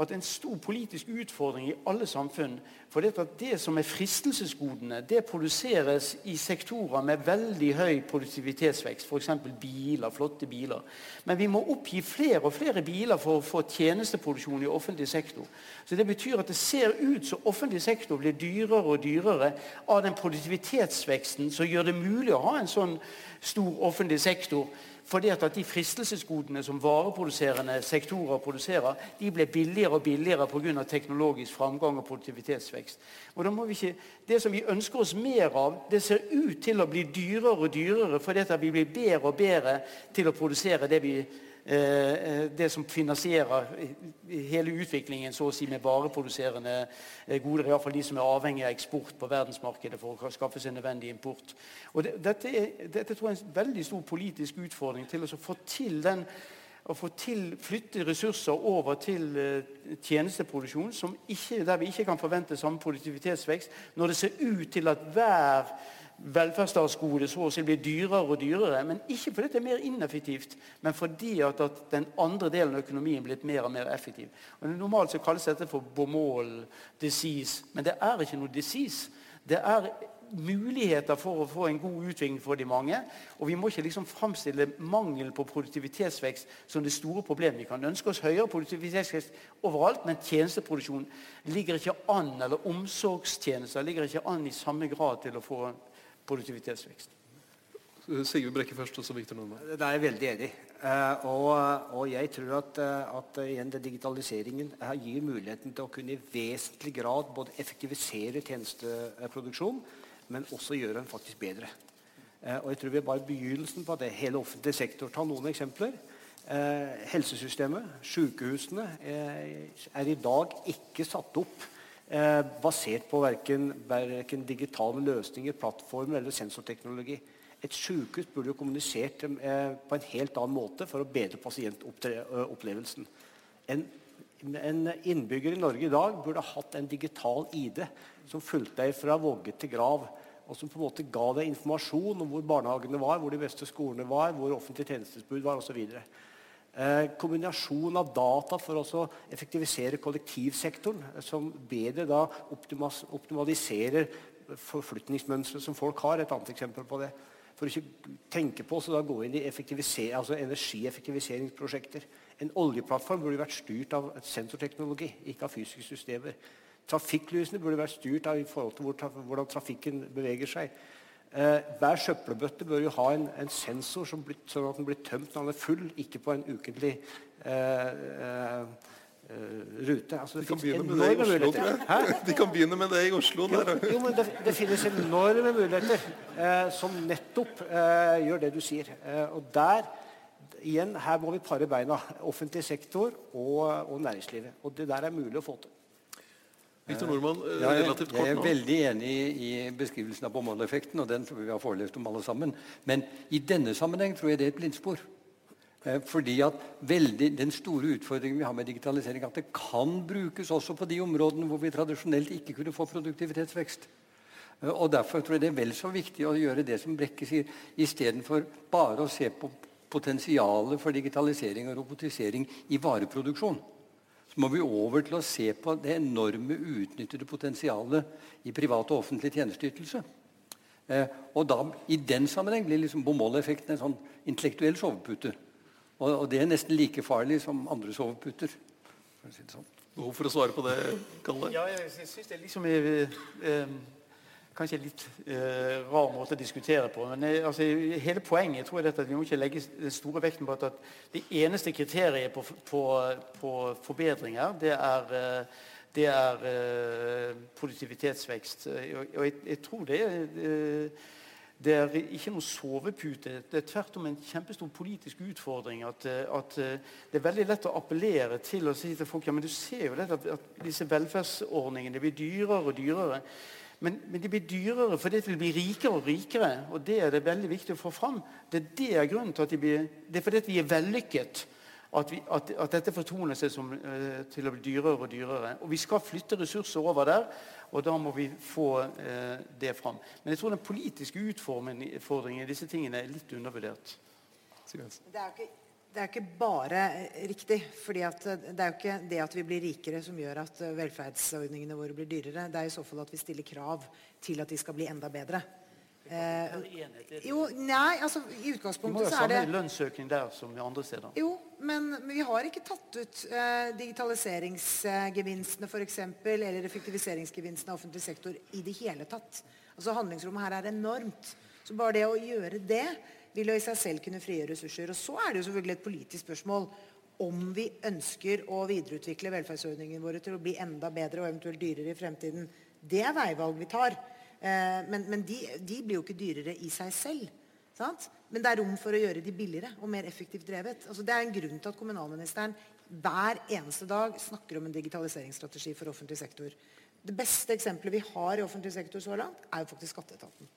at det er en stor politisk utfordring i alle samfunn for det, at det som er fristelsesgodene, det produseres i sektorer med veldig høy produktivitetsvekst. F.eks. biler, flotte biler. Men vi må oppgi flere og flere biler for å få tjenesteproduksjon i offentlig sektor. Så Det betyr at det ser ut som offentlig sektor blir dyrere og dyrere av den produktivitetsveksten som gjør det mulig å ha en sånn stor offentlig sektor fordi at de fristelsesgodene som vareproduserende sektorer produserer, de blir billigere og billigere pga. teknologisk framgang og produktivitetsvekst. Og da må vi ikke, Det som vi ønsker oss mer av, det ser ut til å bli dyrere og dyrere fordi at vi blir bedre og bedre til å produsere det vi det som finansierer hele utviklingen så å si med vareproduserende eh, goder. Iallfall de som er avhengig av eksport på verdensmarkedet for å skaffe seg nødvendig import. Og det, dette, er, dette tror jeg er en veldig stor politisk utfordring til å få til den å få til, flytte ressurser over til uh, tjenesteproduksjon ikke, der vi ikke kan forvente samme produktivitetsvekst, når det ser ut til at hver velferdsstatsgode så å si blir dyrere og dyrere. Men ikke fordi det er mer ineffektivt, men fordi at, at den andre delen av økonomien blitt mer og mer effektiv. Og Normalt så kalles dette for bomål disease, men det er ikke noe disease. Det er muligheter for å få en god utvikling for de mange. Og vi må ikke liksom framstille mangel på produktivitetsvekst som det store problemet. Vi kan ønske oss høyere produktivitetsvekst overalt, men tjenesteproduksjon ligger ikke an, eller omsorgstjenester ligger ikke an i samme grad til å få produktivitetsvekst. Sigve Brekke først, og så Victor Nordmann. Det er jeg veldig enig i. Uh, og, og, jeg tror at, uh, at igjen, digitaliseringen gir muligheten til å kunne i vesentlig grad både effektivisere tjenesteproduksjon, men også gjøre den faktisk bedre. og jeg tror vi er bare begynnelsen på det. Hele offentlig sektor. Ta noen eksempler. helsesystemet, sykehusene, er i dag ikke satt opp eh, basert på verken digitale løsninger, plattformer eller sensorteknologi. Et sykehus burde jo kommunisert eh, på en helt annen måte for å bedre pasientopplevelsen. En, en, innbygger i Norge i dag burde hatt en digital ID som fulgte deg fra vogge til grav. Og som på en måte ga deg informasjon om hvor barnehagene var, hvor de beste skolene var, hvor offentlige tjenestesbud var osv. Eh, kombinasjon av data for å effektivisere kollektivsektoren, eh, som bedre da optimaliserer forflytningsmønstre som folk har. Et annet eksempel på det. For ikke tenke på å gå inn i altså energieffektiviseringsprosjekter. En oljeplattform burde vært styrt av sensorteknologi, ikke av fysiske systemer. Trafikklysene burde vært styrt av i forhold til hvordan trafikken beveger seg. Eh, hver søppelbøtte bør jo ha en, en sensor som blir, sånn at den blir tømt når den er full, ikke på en ukentlig eh, eh, rute. Altså, de, kan det i Oslo, tror. De kan begynne med det i Oslo. Jo, jo men det, det, finnes enorme muligheter eh, som nettopp eh, gjør det du sier. Eh, og der igjen, her må vi pare beina. Offentlig sektor og, og næringslivet. Og det der er mulig å få til. Victor Nordmann, eh, relativt kort nå. Jeg er veldig enig i beskrivelsen av bommåleffekten, og den tror vi har forelest om alle sammen. Men i denne sammenheng tror jeg det er et blindspor. Eh, fordi at veldig, Den store utfordringen vi har med digitalisering, at det kan brukes også på de områdene hvor vi tradisjonelt ikke kunne få produktivitetsvekst. Og Derfor tror jeg det er vel så viktig å gjøre det som Brekke sier, istedenfor bare å se på potensialet for digitalisering og robotisering i vareproduksjon. Så må vi over til å se på det enorme uutnyttede potensialet i privat og offentlig tjenesteytelse. Eh, og da, I den sammenheng blir liksom Bomoll-effekten en sånn intellektuell sovepute. Og, og, det er nesten like farlig som andre soveputer. For å si det sånn. Behov for å svare på det, Kalle? Ja, jeg, jeg synes det liksom er eh, kanskje litt eh, rar måte å diskutere på. Men eh, altså, hele poenget tror jeg er at vi må ikke legge den store vekten på at, at det eneste kriteriet på, på, på forbedringer, det er, eh, det er eh, produktivitetsvekst. Og, og jeg, jeg, tror det er eh, det er ikke noe sovepute. Det er tvert om en kjempestor politisk utfordring. At, at, det er veldig lett å appellere til å si til folk ja, men du ser jo dette, at disse velferdsordningene blir dyrere og dyrere. Men, men, de blir dyrere fordi de blir rikere og rikere. Og det er det veldig viktig å få fram. Det er det er grunnen til at de blir, det er fordi vi er vellykket at, vi, at, at dette fortoner seg som, uh, til å bli dyrere og dyrere. Og vi skal flytte ressurser over der, og da må vi få eh, det fram. Men jeg tror den politiske utfordringen i disse tingene er litt undervurdert. Det er ikke det er ikke bare eh, riktig. fordi eh, Det er jo ikke det at vi blir rikere som gjør at eh, velferdsordningene våre blir dyrere. Det er i så fall at vi stiller krav til at de skal bli enda bedre. Eh, jo, nei, altså I utgangspunktet så er det Vi må jo ha samme lønnsøkning der som i andre steder. Jo, men, men vi har ikke tatt ut eh, digitaliseringsgevinstene for eksempel, eller effektiviseringsgevinstene av offentlig sektor i det hele tatt. Altså Handlingsrommet her er enormt. Så bare det å gjøre det vil jo i seg selv kunne frigjøre ressurser. Og Så er det jo selvfølgelig et politisk spørsmål om vi ønsker å videreutvikle velferdsordningene våre til å bli enda bedre og eventuelt dyrere i fremtiden. Det er veivalg vi tar. Eh, men, men de, de, blir jo ikke dyrere i seg selv. Sant? Men det er rom for å gjøre de billigere og mer effektivt drevet. Altså, det er en grunn til at kommunalministeren hver eneste dag snakker om en digitaliseringsstrategi for offentlig sektor. Det beste eksempelet vi har i offentlig sektor så langt, er jo faktisk skatteetaten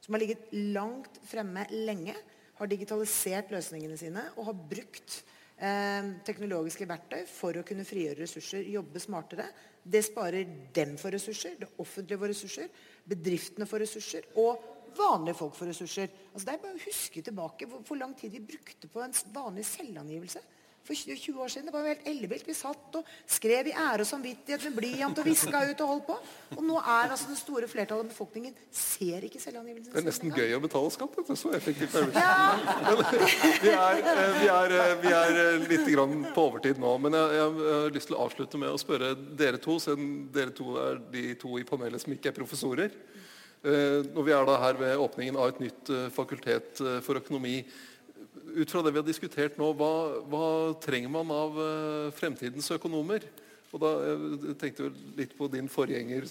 som har ligget langt fremme lenge, har digitalisert løsningene sine og har brukt eh, teknologiske verktøy for å kunne frigjøre ressurser, jobbe smartere. Det sparer dem for ressurser, det offentlige for ressurser, bedriftene for ressurser og vanlige folk for ressurser. Altså det er bare å huske tilbake hvor, hvor lang tid vi brukte på en vanlig selvangivelse for 20 år siden. Det var jo helt ellevilt. Vi satt og skrev i ære og samvittighet med blyant og viska ut og holdt på. Og nå er altså det store flertallet av befolkningen ser ikke selvangivelsen. Det er nesten gøy å betale skatt. Det er så effektivt. Ja. *laughs* vi, er, eh, vi, er, eh, vi er litt litt på overtid nå, men jeg, jeg, har lyst til å avslutte med å spørre dere to, siden dere to er de to i panelet som ikke er professorer. Når vi er da her ved åpningen av et nytt fakultet for økonomi, ut fra det vi har diskutert nå, hva, hva trenger man av uh, fremtidens økonomer? Og da jeg tenkte jeg litt på din forgjenger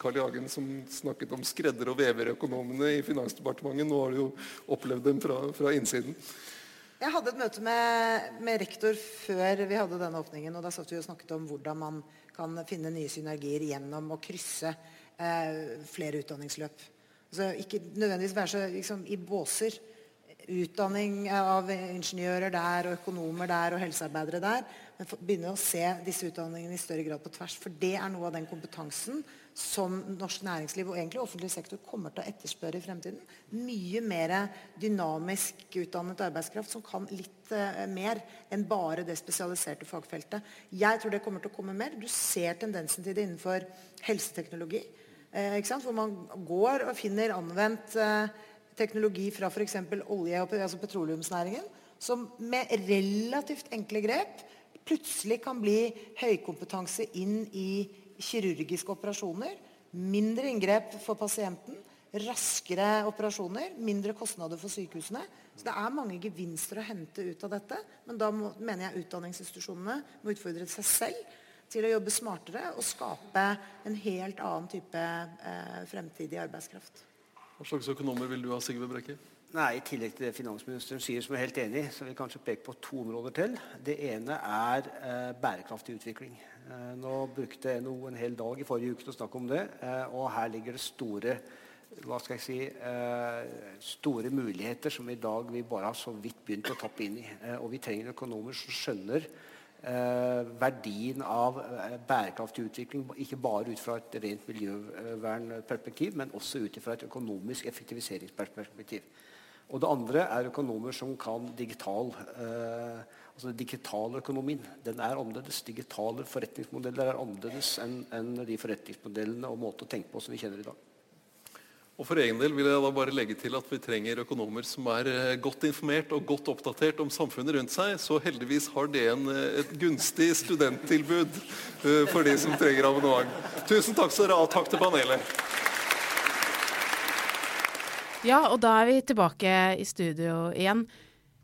Carl I. Hagen, som snakket om skredder- og veverøkonomene i Finansdepartementet. Nå har du jo opplevd dem fra, fra innsiden. Jeg hadde et møte med, med, rektor før vi hadde denne åpningen. og Da satt vi og snakket om hvordan man kan finne nye synergier gjennom å krysse eh, flere utdanningsløp. Altså, ikke nødvendigvis være så liksom, i båser utdanning av ingeniører der, og økonomer der og helsearbeidere der. Men begynne å se disse utdanningene i større grad på tvers. For det er noe av den kompetansen som norsk næringsliv og egentlig offentlig sektor kommer til å etterspørre i fremtiden. Mye mer dynamisk utdannet arbeidskraft som kan litt uh, mer enn bare det spesialiserte fagfeltet. Jeg tror det kommer til å komme mer. Du ser tendensen til det innenfor helseteknologi. Uh, Hvor man går og finner anvendt uh, teknologi fra f.eks. olje- og altså petroleumsnæringen, som med relativt enkle grep plutselig kan bli høykompetanse inn i kirurgiske operasjoner. Mindre inngrep for pasienten, raskere operasjoner, mindre kostnader for sykehusene. Så det er mange gevinster å hente ut av dette. Men da må, mener jeg utdanningsinstitusjonene må utfordre seg selv til å jobbe smartere og skape en helt annen type eh, fremtidig arbeidskraft. Hva slags økonomer vil du ha, Sigve Brekke? Nei, I tillegg til det finansministeren sier, som er helt enig, så vil jeg kanskje peke på to områder til. Det ene er eh, bærekraftig utvikling. Eh, nå brukte NHO en hel dag i forrige uke til å snakke om det. Eh, og her ligger det store hva skal jeg si, eh, store muligheter som i dag vi bare har så vidt begynt å tappe inn i. Eh, og vi trenger økonomer som skjønner verdien av eh, bærekraftig utvikling, ikke bare ut fra et rent miljøvernperspektiv, men også ut fra et økonomisk effektiviseringsperspektiv. Og det andre er økonomer som kan digital eh, altså Digitaløkonomien den er annerledes. Digitale forretningsmodeller er annerledes enn en de forretningsmodellene og måte å tenke på som vi kjenner i dag. Og For egen del vil jeg da bare legge til at vi trenger økonomer som er eh, godt informert og godt oppdatert om samfunnet rundt seg. Så heldigvis har en, eh, et gunstig studenttilbud uh, for de som trenger abonnement. Tusen takk skal dere ha. Takk til panelet. Ja, og da er vi tilbake i studio igjen.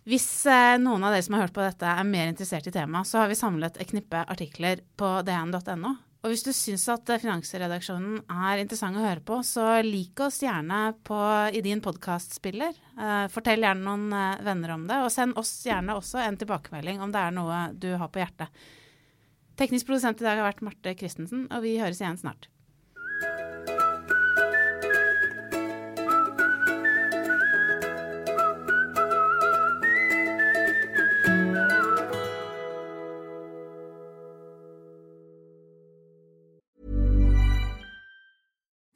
Hvis eh, noen av dere som har hørt på dette er mer interessert i temaet, så har vi samlet et knippe artikler på dn.no. Og hvis du syns at Finansredaksjonen er interessant å høre på, så lik oss gjerne på, i din podkastspiller. Eh, fortell gjerne noen eh, venner om det, og send oss gjerne også en tilbakemelding om det er noe du har på hjertet. Teknisk produsent i dag har vært Marte Christensen, og vi høres igjen snart.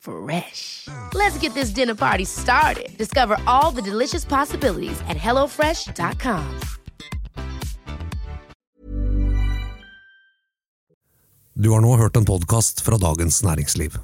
Fresh. Let's get this dinner party started. Discover all the delicious possibilities at hellofresh.com. Du har nå hørt en podkast fra Dagens Næringsliv.